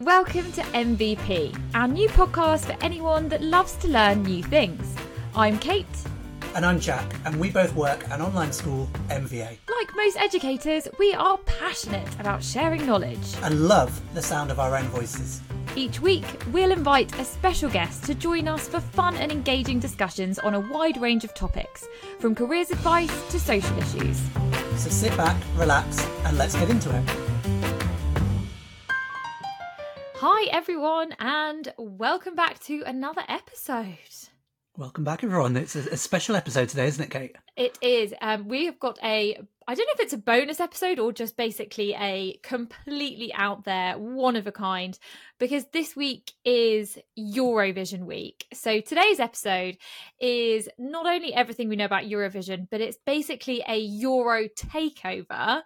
Welcome to MVP, our new podcast for anyone that loves to learn new things. I'm Kate. And I'm Jack, and we both work at online school, MVA, Like most educators, we are passionate about sharing knowledge. and love the sound of our own voices. Each week, we'll invite a special guest to join us for fun and engaging discussions on a wide range of topics, from careers advice to social issues. So sit back, relax, and let's get into it. Hi, everyone, and welcome back to another episode. Welcome back, everyone. It's a, a special episode today, isn't it, Kate? It is. Um, we have got a. I don't know if it's a bonus episode or just basically a completely out there, one of a kind, because this week is Eurovision week. So today's episode is not only everything we know about Eurovision, but it's basically a Euro takeover.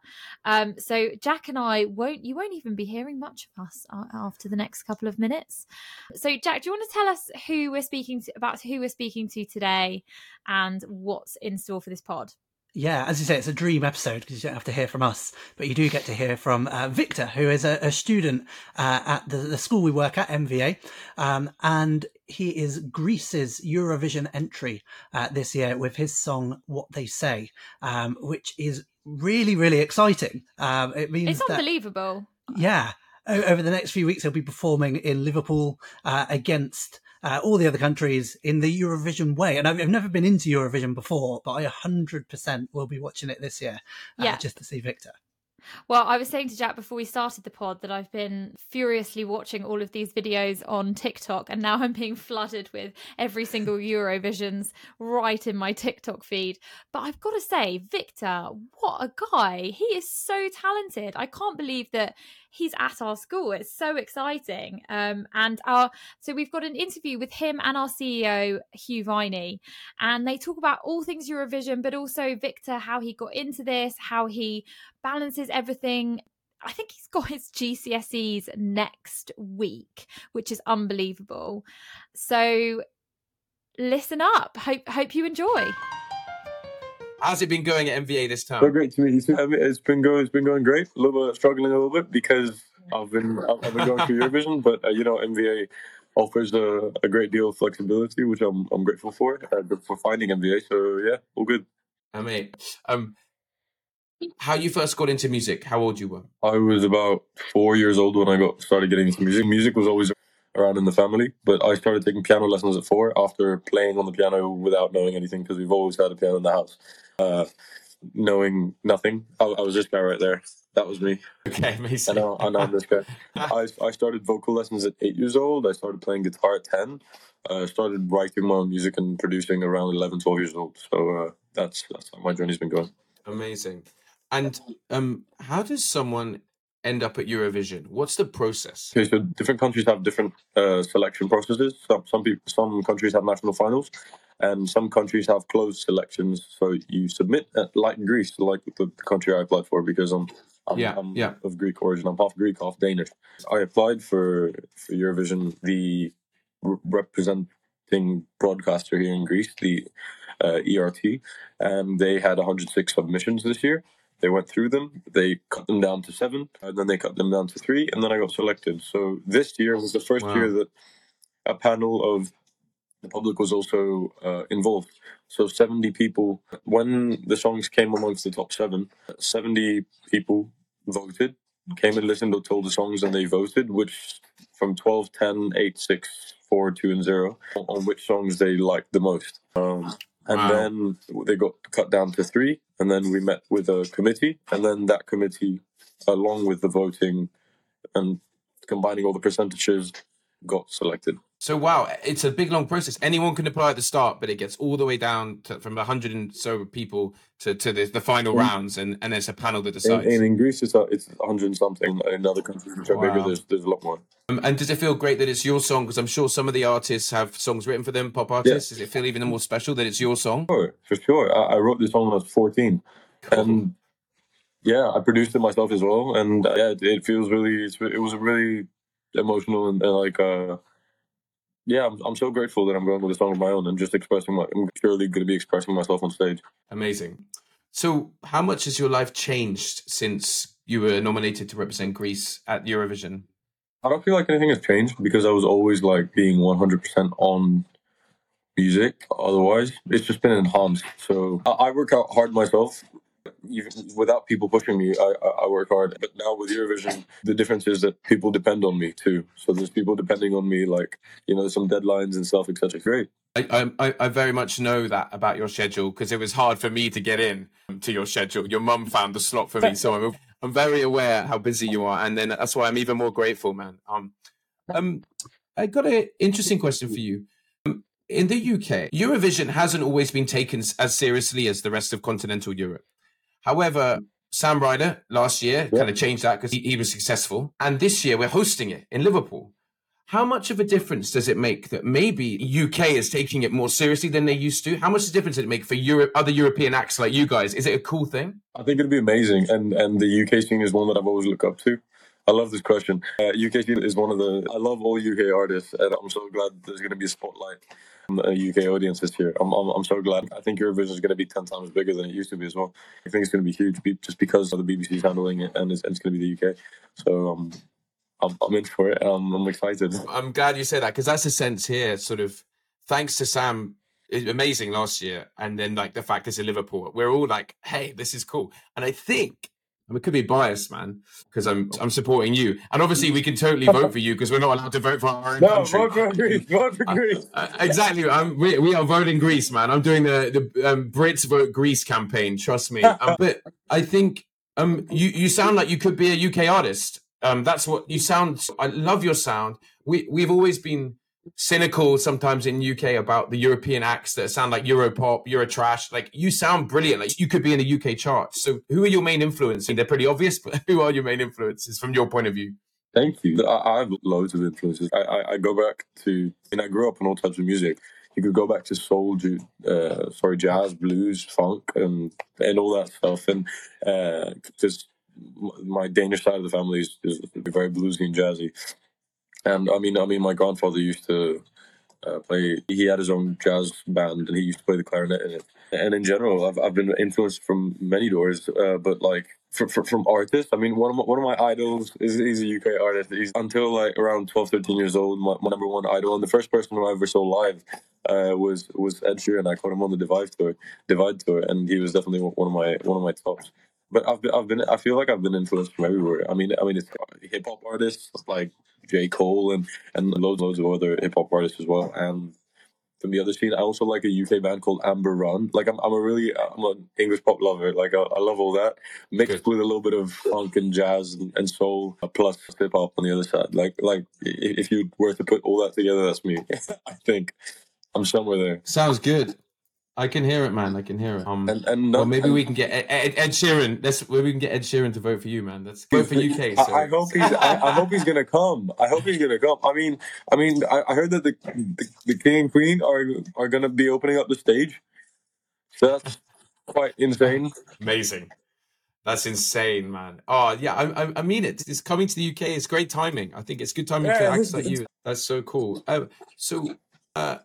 Um, so Jack and I won't. You won't even be hearing much of us after the next couple of minutes. So Jack, do you want to tell us who we're speaking to about who we're speaking to today and what's in store for this pod? Yeah, as you say, it's a dream episode because you don't have to hear from us, but you do get to hear from uh, Victor, who is a, a student uh, at the, the school we work at, MVA, um, and he is Greece's Eurovision entry uh, this year with his song "What They Say," um, which is really, really exciting. Um, it means It's that unbelievable. yeah, over the next few weeks, he'll be performing in Liverpool uh, against uh, all the other countries in the Eurovision way. And I've, I've never been into Eurovision before, but I 100% will be watching it this year uh, Yeah. just to see Victor. Well, I was saying to Jack before we started the pod that I've been furiously watching all of these videos on TikTok, and now I'm being flooded with every single Eurovisions right in my TikTok feed. But I've got to say, Victor, what a guy! He is so talented. I can't believe that he's at our school. It's so exciting. Um, and our so we've got an interview with him and our CEO Hugh Viney, and they talk about all things Eurovision, but also Victor, how he got into this, how he balances everything. I think he's got his GCSEs next week, which is unbelievable. So listen up. Hope hope you enjoy. How's it been going at MVA this time? So great to meet you. It's been going. It's been going great. A little bit struggling a little bit because I've been I've I've been going through Eurovision, but uh, you know MVA offers a, a great deal of flexibility, which I'm I'm grateful for uh, for finding MVA. So yeah, all good. I mean, um, how you first got into music? How old you were? I was about four years old when I got started getting into music. Music was always around in the family, but I started taking piano lessons at four after playing on the piano without knowing anything because we've always had a piano in the house. Uh, knowing nothing, I, I was this guy right there. That was me. Okay, amazing. know, I know I'm this guy. I, I started vocal lessons at eight years old. I started playing guitar at 10. I started writing my own music and producing around 11, 12 years old. So uh, that's that's how my journey's been going. Amazing. And um, how does someone end up at Eurovision? What's the process? Okay, so different countries have different uh, selection processes. Some some people, some countries have national finals, and some countries have closed selections. So you submit, uh, like Greece, like the, the country I applied for, because I'm, I'm, Yeah, I'm yeah. of Greek origin. I'm half Greek, half Danish. I applied for for Eurovision, the re- representing broadcaster here in Greece, the uh, ERT, and they had 106 submissions this year. They went through them. They cut them down to seven, and then they cut them down to three, and then I got selected. So this year was the first Wow. year that a panel of the public was also uh, involved. So 70 people, when the songs came amongst the top seven, 70 people voted, came and listened or told the songs, and they voted, which from 12, 10, 8, 6, 4, 2, and 0, on- which songs they liked the most. Um, and Wow. then they got cut down to three, and then we met with a committee, and then that committee, along with the voting and combining all the percentages, got selected. So wow, it's a big long process. Anyone can apply at the start, but it gets all the way down to, from a hundred and so people to, to the, the final Mm. rounds, and, and there's a panel that decides. in, in Greece, it's, a, it's 100 and something. In other countries which are bigger, there's, there's a lot more. Um, and does it feel great that it's your song? Because I'm sure some of the artists have songs written for them, pop artists. Does it feel even more special that it's your song? Sure, for sure. I, I wrote this song when I was 14. And yeah, I produced it myself as well. And uh, yeah, it, it feels really, it's, it was a really emotional and, and like, uh, yeah, I'm, I'm so grateful that I'm going with a song of my own and just expressing my, I'm surely going to be expressing myself on stage. Amazing. So, how much has your life changed since you were nominated to represent Greece at Eurovision? I don't feel like anything has changed because I was always like being 100% on music. Otherwise, it's just been enhanced. So I, I work out hard myself. Without people pushing me, I, I, I work hard. But now with Eurovision, the difference is that people depend on me too. So there's people depending on me, like you know, some deadlines and stuff, etc. Great. I, I, I very much know that about your schedule because it was hard for me to get in to your schedule. Your mum found the slot for me, so I'm, I'm very aware how busy you are, and then that's why I'm even more grateful, man. Um, um, I got an interesting question for you. Um, in the UK, Eurovision hasn't always been taken as seriously as the rest of continental Europe. However, mm. Sam Ryder last year Yeah. kind of changed that because he, he was successful, and this year we're hosting it in Liverpool. How much of a difference does it make that maybe UK is taking it more seriously than they used to? How much of a difference does it make for Europe, other European acts like you guys? Is it a cool thing? I think it'd be amazing, and and the UK scene is one that I've always looked up to. I love this question. Uh, is one of the. I love all UK artists, and I'm so glad there's going to be a spotlight on the UK audience year. I'm, I'm I'm so glad. I think Eurovision is going to be ten times bigger than it used to be as well. I think it's going to be huge, just because of the BBC's handling it, and it's, it's going to be the UK. So um, I'm I'm in for it. Um, I'm excited. I'm glad you said that because that's a sense here, sort of, thanks to Sam, amazing last year, and then like the fact it's in Liverpool, we're all like, hey, this is cool. And I think, I mean, it could be biased, man, because I'm I'm supporting you, and obviously we can totally vote for you because we're not allowed to vote for our own country. Greece. Vote for Greece. Uh, exactly. I'm, we, we are voting Greece, man. I'm doing the the um, Brits vote Greece campaign. Trust me. Um, but I think um you you sound like you could be a UK artist. Um, that's what you sound. I love your sound. We we've always been cynical sometimes in UK about the European acts that sound like Europop, Eurotrash. Like you sound brilliant. Like you could be in the UK charts. So who are your main influences? They're pretty obvious, but who are your main influences from your point of view? Thank you. I, have loads of influences. I, I, I go back to, and I grew up on all types of music. You could go back to soul, uh, sorry, jazz, blues, funk, and and all that stuff. And just my Danish side of the family is, is very bluesy and jazzy. And I mean, I mean, my grandfather used to uh, play. He had his own jazz band, and he used to play the clarinet in it. And in general, I've, I've been influenced from many doors, uh, but like from, from, from artists. I mean, one of my, one of my idols is he's a UK artist. He's until like around 12, 13 years old, my, my number one idol, and the first person I ever saw live uh, was was Ed Sheeran. I caught him on the Divide tour, Divide tour, and he was definitely one of my one of my tops. But I've been, I've been, I feel like I've been influenced from everywhere. I mean, I mean, it's hip hop artists like J Cole and and loads, loads of other hip hop artists as well. And from the other scene, I also like a UK band called Amber Run. Like I'm, I'm a really, I'm an English pop lover. Like I, I love all that mixed Good. with a little bit of funk and jazz and, and soul, plus hip hop on the other side. Like, like if you were to put all that together, that's me. I think I'm somewhere there. Sounds good. I can hear it, man. I can hear it. Um, And and well, maybe and- we can get Ed, Ed, Ed Sheeran. Let's maybe we can get Ed Sheeran to vote for you, man. Let's vote for UK. So. I, I hope he's. I, I hope he's gonna come. I hope he's gonna come. I mean, I mean, I, I heard that the, the the king and queen are are gonna be opening up the stage. So that's quite insane. Amazing. That's insane, man. Oh yeah, I, I, I mean it. It's coming to the UK. It's great timing. I think it's good timing for Yeah, acts it's- like you. That's so cool. Uh, so, uh,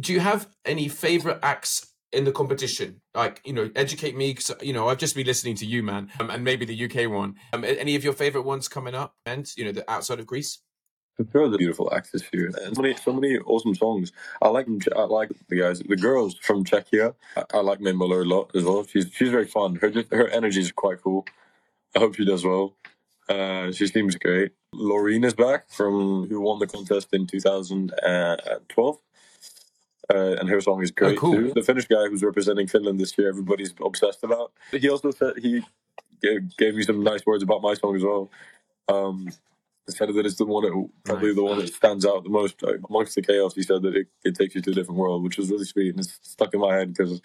do you have any favorite acts in the competition? Like, you know, educate me. Cause, you know, I've just been listening to you, man, um, and maybe the UK one. Um, any of your favorite ones coming up? And you know, the outside of Greece. For sure, the beautiful acts this year, so many, so many awesome songs. I like, I like the guys, the girls from Czechia. I, I like Mae Muller a lot as well. She's she's very fun. Her her energy is quite cool. I hope she does well. Uh, she seems great. Loreen is back from who won the contest in 2012. Uh, and her song is great cool. too. The Finnish guy who's representing Finland this year, everybody's obsessed about. He also said he gave, gave me some nice words about my song as well. Um, he said that it's the one that probably Nice. the one that stands out the most like, amongst the chaos. He said that it, it takes you to a different world, which was really sweet and it's stuck in my head because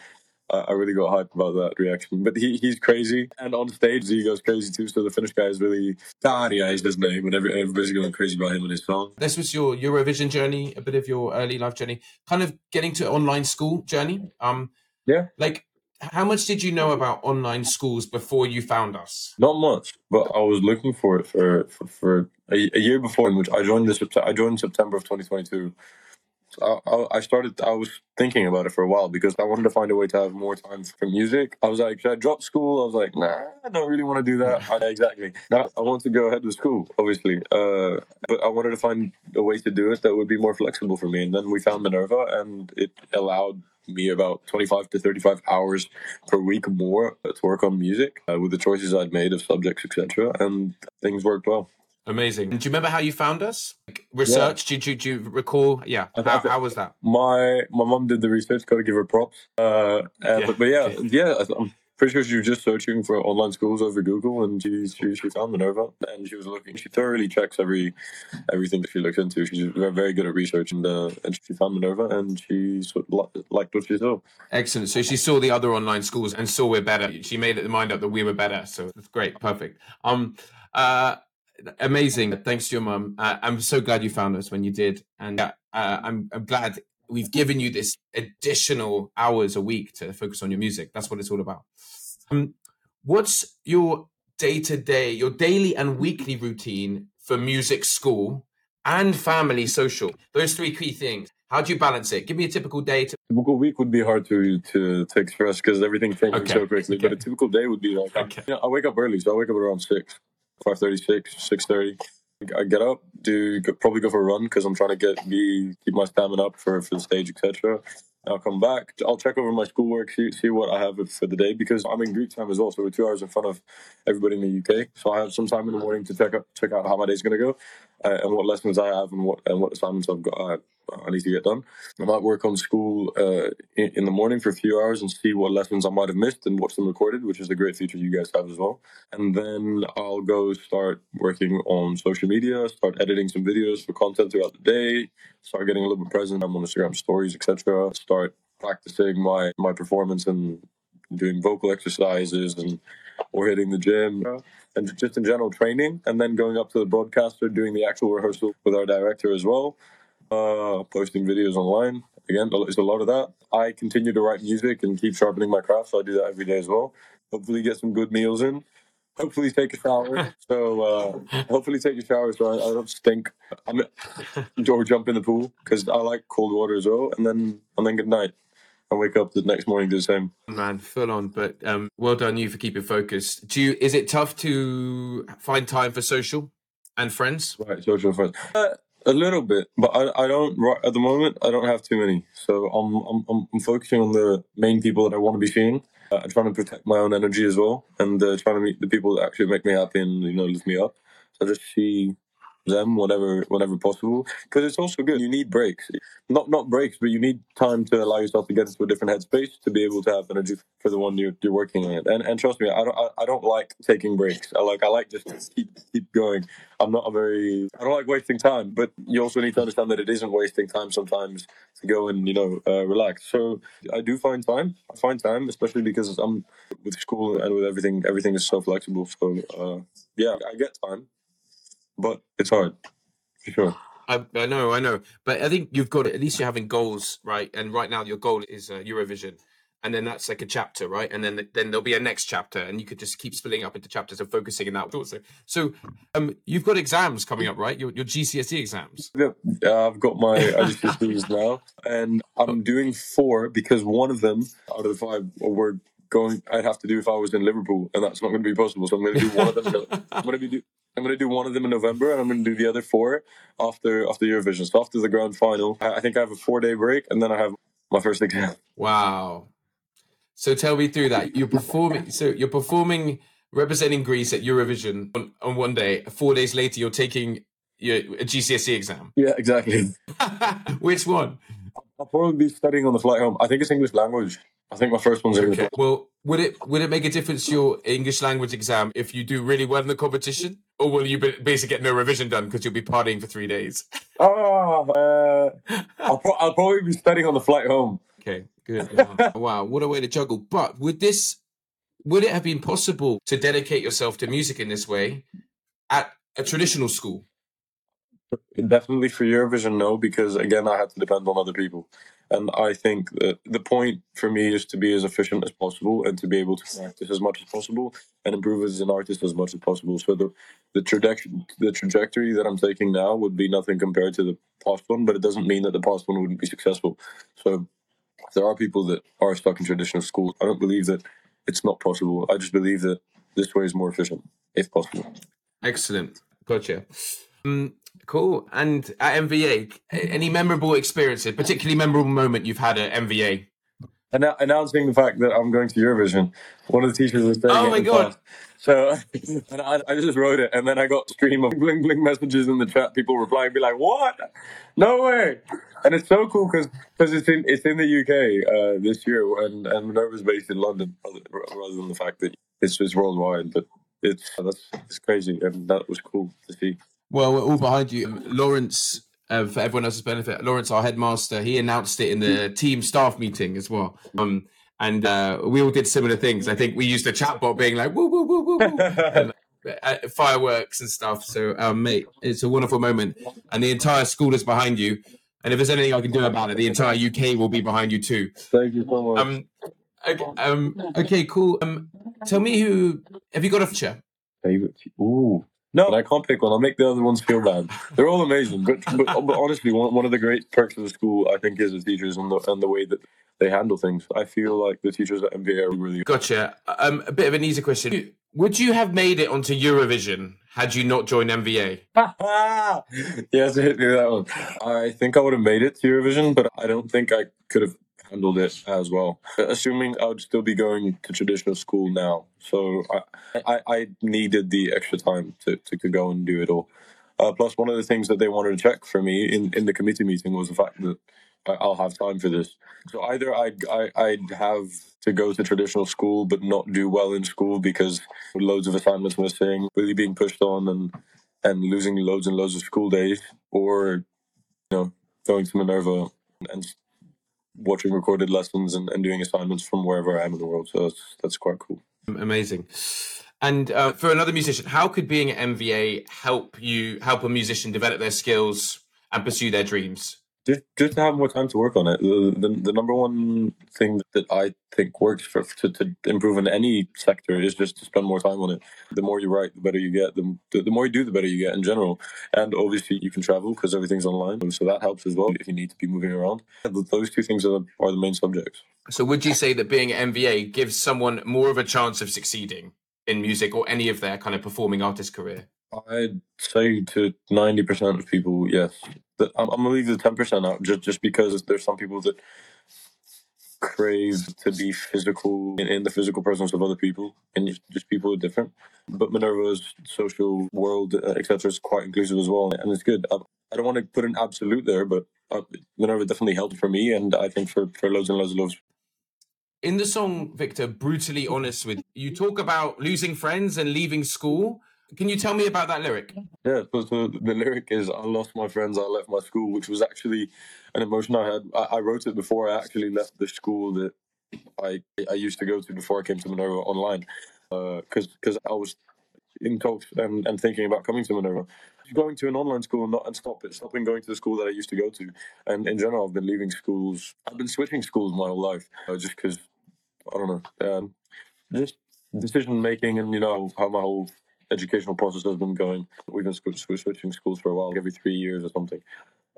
I, really got hyped about that reaction. But he, he's crazy, and on stage he goes crazy too. So the Finnish guy is really Daria is his name, and every, everybody's going crazy about him and his song. This was your Eurovision journey, a bit of your early life journey, kind of getting to online school journey. Um, Yeah. Like, how much did you know about online schools before you found us? Not much, but I was looking for it for for, for a, a year before, in which I joined this. I joined September of 2022. I, I, I started. I was thinking about it for a while because I wanted to find a way to have more time for music. I was like, should I drop school? I was like, nah, I don't really want to do that. I, exactly. Now, I want to go ahead with school, obviously, uh, but I wanted to find a way to do it that would be more flexible for me. And then we found Minerva, and it allowed me about 25 to 35 hours per week more to work on music uh, with the choices I'd made of subjects, etc. And things worked well. Amazing. And do you remember how you found us? Like, research? Did you, do you recall? Yeah. How, how was that? My my mom did the research. Got to give her props. Uh, Yeah. But, but yeah, yeah. I'm pretty sure she was just searching for online schools over Google, and she she, she found Minerva, and she was looking. She thoroughly checks every everything that she looks into. She's very, very good at research, and uh, and she found Minerva, and she sort of liked what she saw. Excellent. So she saw the other online schools and saw we're better. She made it the mind up that we were better. So that's great. Perfect. Um, uh, amazing. Thanks to your mum. Uh, I'm so glad you found us when you did, and uh, I'm I'm glad we've given you this additional hours a week to focus on your music. That's what it's all about. Um, what's your day to day, your daily and weekly routine for music school and family social? Those three key things. How do you balance it? Give me a typical day. To- typical week would be hard to to, to express because everything changes Okay, so quickly. But a typical day would be like Okay. you know, I wake up early, so I wake up around six, five thirty six, six thirty. I get up, do probably go for a run because I'm trying to get be keep my stamina up for for the stage, etc. I'll come back. I'll check over my schoolwork, see, see what I have for the day because I'm in Greek time as well. So we're two hours in front of everybody in the UK. So I have some time in the morning to check out check out how my day's going to go uh, and what lessons I have and what and what assignments I've got. I, I need to get done. I might work on school uh, in, in the morning for a few hours and see what lessons I might have missed and watch them recorded, which is a great feature you guys have as well. And then I'll go start working on social media, start editing some videos for content throughout the day, start getting a little bit present I'm on Instagram stories, etc. Start practicing my my performance and doing vocal exercises and or hitting the gym and just in general training and then going up to the broadcaster doing the actual rehearsal with our director as well uh, posting videos online. Again, there's a lot of that. I continue to write music and keep sharpening my craft, so I do that every day as well. Hopefully, get some good meals in. Hopefully, take a shower. so, uh, hopefully, take a shower so I, I don't stink. I'm, or jump in the pool because I like cold water as well. And then, and then good night. I wake up the next morning do the same. Man, full on. But um, well done you for keeping focused. Do you? Is it tough to find time for social and friends? Right, social friends. Uh, a little bit, but I, I don't right at the moment. I don't have too many, so I'm I'm I'm, focusing on the main people that I want to be seeing. Uh, I'm trying to protect my own energy as well, and uh, trying to meet the people that actually make me happy and you know lift me up. So just see them whenever whenever possible, because it's also good. You need breaks, not not breaks, but you need time to allow yourself to get into a different headspace to be able to have energy for the one you're, you're working on. And and trust me, I don't I, I don't like taking breaks. I like I like just keep keep going. I'm not a very I don't like wasting time, but you also need to understand that it isn't wasting time sometimes to go and you know uh, relax. So I do find time. I find time, especially because I'm with school and with everything. Everything is so flexible. So uh, yeah, I get time, but it's hard for sure. I, I know, I know, but I think you've got at least you're having goals, right? And right now your goal is uh, Eurovision, and then that's like a chapter, right? And then then there'll be a next chapter, and you could just keep splitting up into chapters and focusing in that. Also, so um, you've got exams coming up, right? Your your GCSE exams. Yeah, I've got my IGCSEs now, and I'm doing four because one of them out of the five were going. I'd have to do if I was in Liverpool, and that's not going to be possible. So I'm going to do one of them. I'm going to be do, I'm going to do one of them in November, and I'm going to do the other four after after Eurovision. So after the grand final, I, I think I have a four day break, and then I have my first exam. Wow. So tell me through that. You're performing. So you're performing, representing Greece at Eurovision on, on one day. Four days later, you're taking your a GCSE exam. Yeah, exactly. Which one? I'll probably be studying on the flight home. I think it's English language. I think my first one's English. Okay. Well, would it would it make a difference to your English language exam if you do really well in the competition, or will you basically get no revision done because you'll be partying for three days? Oh, uh, I'll, pro- I'll probably be studying on the flight home. Okay, good. Wow. wow, what a way to juggle. But would this would it have been possible to dedicate yourself to music in this way at a traditional school? Definitely for Eurovision, no, because again, I had to depend on other people. And I think that the point for me is to be as efficient as possible and to be able to practice as much as possible and improve as an artist as much as possible. So the the trajectory the trajectory that I'm taking now would be nothing compared to the past one, but it doesn't mean that the past one wouldn't be successful. So there are people that are stuck in traditional schools. I don't believe that it's not possible. I just believe that this way is more efficient, if possible. Excellent. Gotcha. Um, cool. And at MVA, any memorable experiences, particularly memorable moment you've had at MVA? And announcing the fact that I'm going to Eurovision, one of the teachers was saying, Oh my god! So and I, I just wrote it, and then I got a stream of bling bling messages in the chat, people replying, be like, "What? No way!" And it's so cool because because it's in it's in the UK uh, this year, and and Minerva's based in London, rather than the fact that it's it's worldwide. But it's that's it's crazy, and that was cool to see. Well, we're all behind you. Lawrence, uh, for everyone else's benefit, Lawrence, our headmaster, he announced it in the team staff meeting as well. Um, and uh, we all did similar things. I think we used a chatbot being like, woo, woo, woo, woo, woo. and, uh, fireworks and stuff. So, um, mate, it's a wonderful moment. And the entire school is behind you. And if there's anything I can do about it, the entire UK will be behind you too. Thank you so much. Um, okay, um, okay cool. Um, tell me who, have you got a feature? Favorite? Ooh. No, I can't pick one. I'll make the other ones feel bad. They're all amazing, but, but, but honestly, one, one of the great perks of the school, I think, is the teachers and the and the way that they handle things. I feel like the teachers at MVA are really gotcha. Um, a bit of an easy question: Would you have made it onto Eurovision had you not joined MVA? yes, hit me that one. I think I would have made it to Eurovision, but I don't think I could have handled it as well. Assuming I would still be going to traditional school now, so I I, I needed the extra time to, to, to go and do it all. Uh, plus, one of the things that they wanted to check for me in, in the committee meeting was the fact that I'll have time for this. So either I'd, I, I'd have to go to traditional school but not do well in school because loads of assignments missing, really being pushed on and and losing loads and loads of school days, or you know going to Minerva and watching recorded lessons and, and doing assignments from wherever I am in the world. So that's, that's quite cool. Amazing. And uh, for another musician, how could being at MVA help you help a musician develop their skills and pursue their dreams? Just, just to have more time to work on it. The, the, the number one thing that I think works for to, to improve in any sector is just to spend more time on it. The more you write, the better you get. The, the, the more you do, the better you get in general. And obviously, you can travel because everything's online, so that helps as well if you need to be moving around. Those two things are the, are the main subjects. So, would you say that being at MVA gives someone more of a chance of succeeding in music or any of their kind of performing artist career? I'd say to ninety percent of people, yes. I'm, I'm gonna leave the ten percent out just just because there's some people that crave to be physical in, in the physical presence of other people, and just, just people are different. But Minerva's social world, uh, etc., is quite inclusive as well, and it's good. I, I don't want to put an absolute there, but uh, Minerva definitely helped for me, and I think for for loads and loads of loves. In the song, Victor, brutally honest with you, talk about losing friends and leaving school. Can you tell me about that lyric? Yeah, so, so the lyric is I lost my friends, I left my school, which was actually an emotion I had. I, I wrote it before I actually left the school that I I used to go to before I came to Minerva online. Because uh, because I was in talks and, and thinking about coming to Minerva. Going to an online school and not and stop it, stopping going to the school that I used to go to. And in general, I've been leaving schools. I've been switching schools my whole life uh, just because I don't know. Um, just decision making and you know how my whole educational process has been going. We've been switching schools for a while, every three years or something,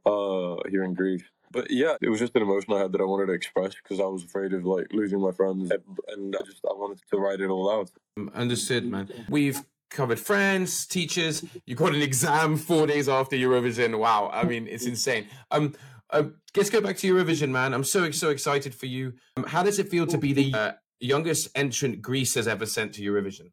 uh, here in Greece. But yeah, it was just an emotion I had that I wanted to express because I was afraid of like losing my friends, and I just I wanted to write it all out. Understood, man. We've covered friends, teachers. You got an exam four days after Eurovision. Wow, I mean it's insane. Um, uh, let's go back to Eurovision, man. I'm so so excited for you. Um, how does it feel to be the uh, youngest entrant Greece has ever sent to Eurovision?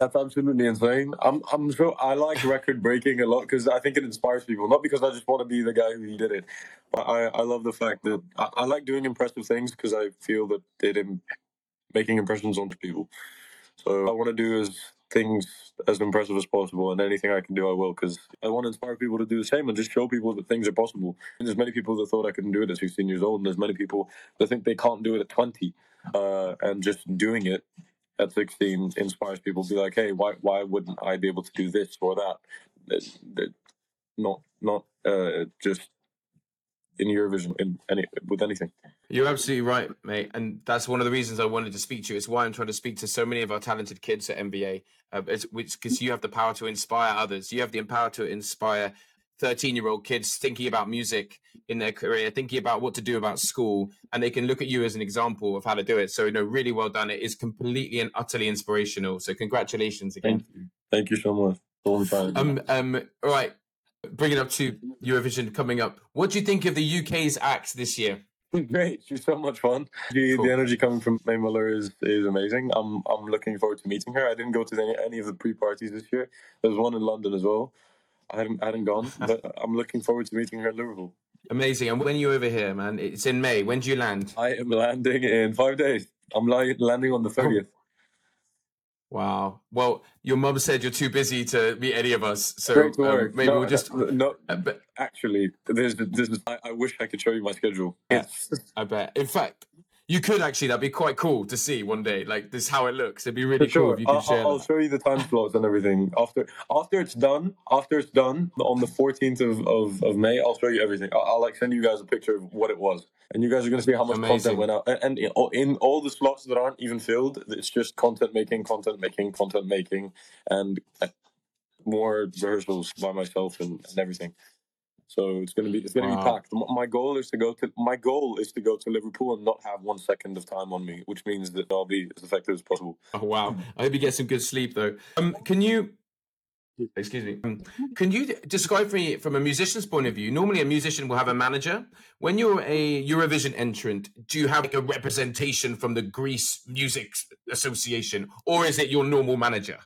That's absolutely insane. I'm I'm sure I like record breaking a lot because I think it inspires people. Not because I just want to be the guy who did it, but I, I love the fact that I, I like doing impressive things because I feel that it am making impressions on people. So I want to do as things as impressive as possible, and anything I can do, I will because I want to inspire people to do the same and just show people that things are possible. And there's many people that thought I couldn't do it at 16 years old, and there's many people that think they can't do it at 20, uh, and just doing it at 16 inspires people to be like, hey, why why wouldn't I be able to do this or that? That, that not not uh, just in Eurovision in any with anything. You're absolutely right, mate. And that's one of the reasons I wanted to speak to you. It's why I'm trying to speak to so many of our talented kids at MVA, uh, which because you have the power to inspire others. You have the power to inspire 13 year old kids thinking about music in their career, thinking about what to do about school, and they can look at you as an example of how to do it. So, you know, really well done. It is completely and utterly inspirational. So, congratulations again. Thank you, Thank you so much. Um, um, all right, bring it up to Eurovision coming up. What do you think of the UK's act this year? Great, she's so much fun. The, cool. the energy coming from Mae Muller is, is amazing. I'm I'm looking forward to meeting her. I didn't go to any, any of the pre parties this year. There was one in London as well. I hadn't, I hadn't gone, but I'm looking forward to meeting her at Liverpool. Amazing. And when are you over here, man? It's in May. When do you land? I am landing in five days. I'm landing on the 30th. Wow. Well, your mum said you're too busy to meet any of us, so um, maybe no, we'll just. No, uh, but actually, there's, there's, I, I, wish I could show you my schedule. Yes, I bet. In fact, you could actually. That'd be quite cool to see one day. Like this, how it looks. It'd be really For cool if you could I'll, share. I'll show you the time slots and everything after after it's done. After it's done on the 14th of, of, of May, I'll show you everything. I'll, I'll, like send you guys a picture of what it was, and you guys are gonna see how much Amazing. content went out. And, and in, in all the slots that aren't even filled, it's just content making, content making, content making, and uh, more rehearsals by myself and, and everything. So it's gonna be it's gonna wow. be packed. My goal is to go to my goal is to go to Liverpool and not have one second of time on me, which means that I'll be as effective as possible. Oh wow! I hope you get some good sleep though. Um, can you? Excuse me. Um, can you describe for me from a musician's point of view? Normally, a musician will have a manager. When you're a Eurovision entrant, do you have like a representation from the Greece Music Association, or is it your normal manager?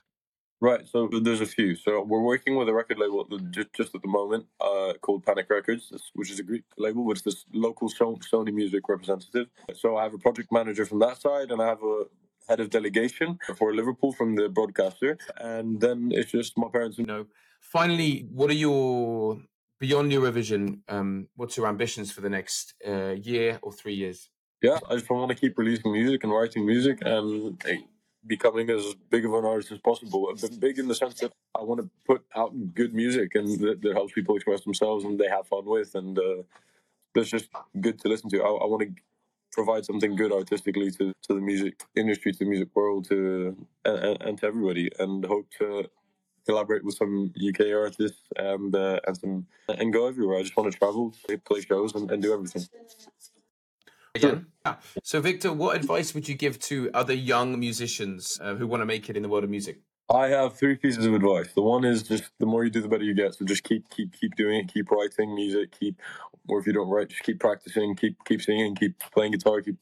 Right, so there's a few. So we're working with a record label just, just at the moment uh, called Panic Records, which is a Greek label, which is local Sony music representative. So I have a project manager from that side, and I have a head of delegation for Liverpool from the broadcaster, and then it's just my parents. You know, finally, what are your beyond Eurovision? Um, what's your ambitions for the next uh, year or three years? Yeah, I just want to keep releasing music and writing music, and becoming as big of an artist as possible. But big in the sense that I want to put out good music and that, that helps people express themselves and they have fun with, and uh, that's just good to listen to. I, I want to provide something good artistically to, to the music industry, to the music world, to and, and to everybody, and hope to collaborate with some UK artists and uh, and some and go everywhere. I just want to travel, play shows, and, and do everything again. Yeah. So, Victor, what advice would you give to other young musicians uh, who want to make it in the world of music? I have three pieces of advice. The one is just the more you do, the better you get. So just keep, keep, keep doing it. Keep writing music. Keep, or if you don't write, just keep practicing. Keep, keep singing. Keep playing guitar. Keep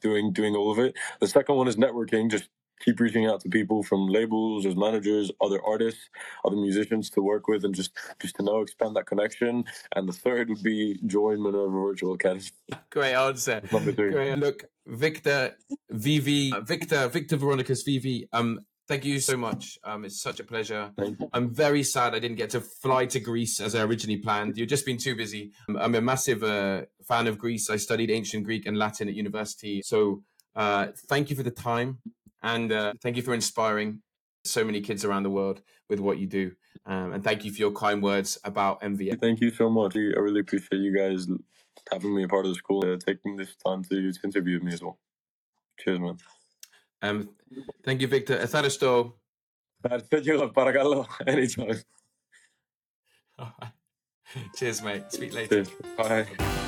doing, doing all of it. The second one is networking. Just keep reaching out to people from labels as managers other artists other musicians to work with and just just to know expand that connection and the third would be join minerva virtual academy great answer great look victor vv victor victor Vernicos vv um Thank you so much. Um, it's such a pleasure. I'm very sad I didn't get to fly to Greece as I originally planned. You've just been too busy. I'm a massive uh, fan of Greece. I studied ancient Greek and Latin at university. So uh, thank you for the time. And uh, thank you for inspiring so many kids around the world with what you do. Um, and thank you for your kind words about MVA. Thank you so much. I really appreciate you guys having me a part of the school, uh, taking this time to, to interview me as well. Cheers, man. Um, thank you, Victor. Ευχαριστώ. Ευχαριστώ παρακαλώ. Anytime. Cheers, mate. Speak later. Cheers. Bye.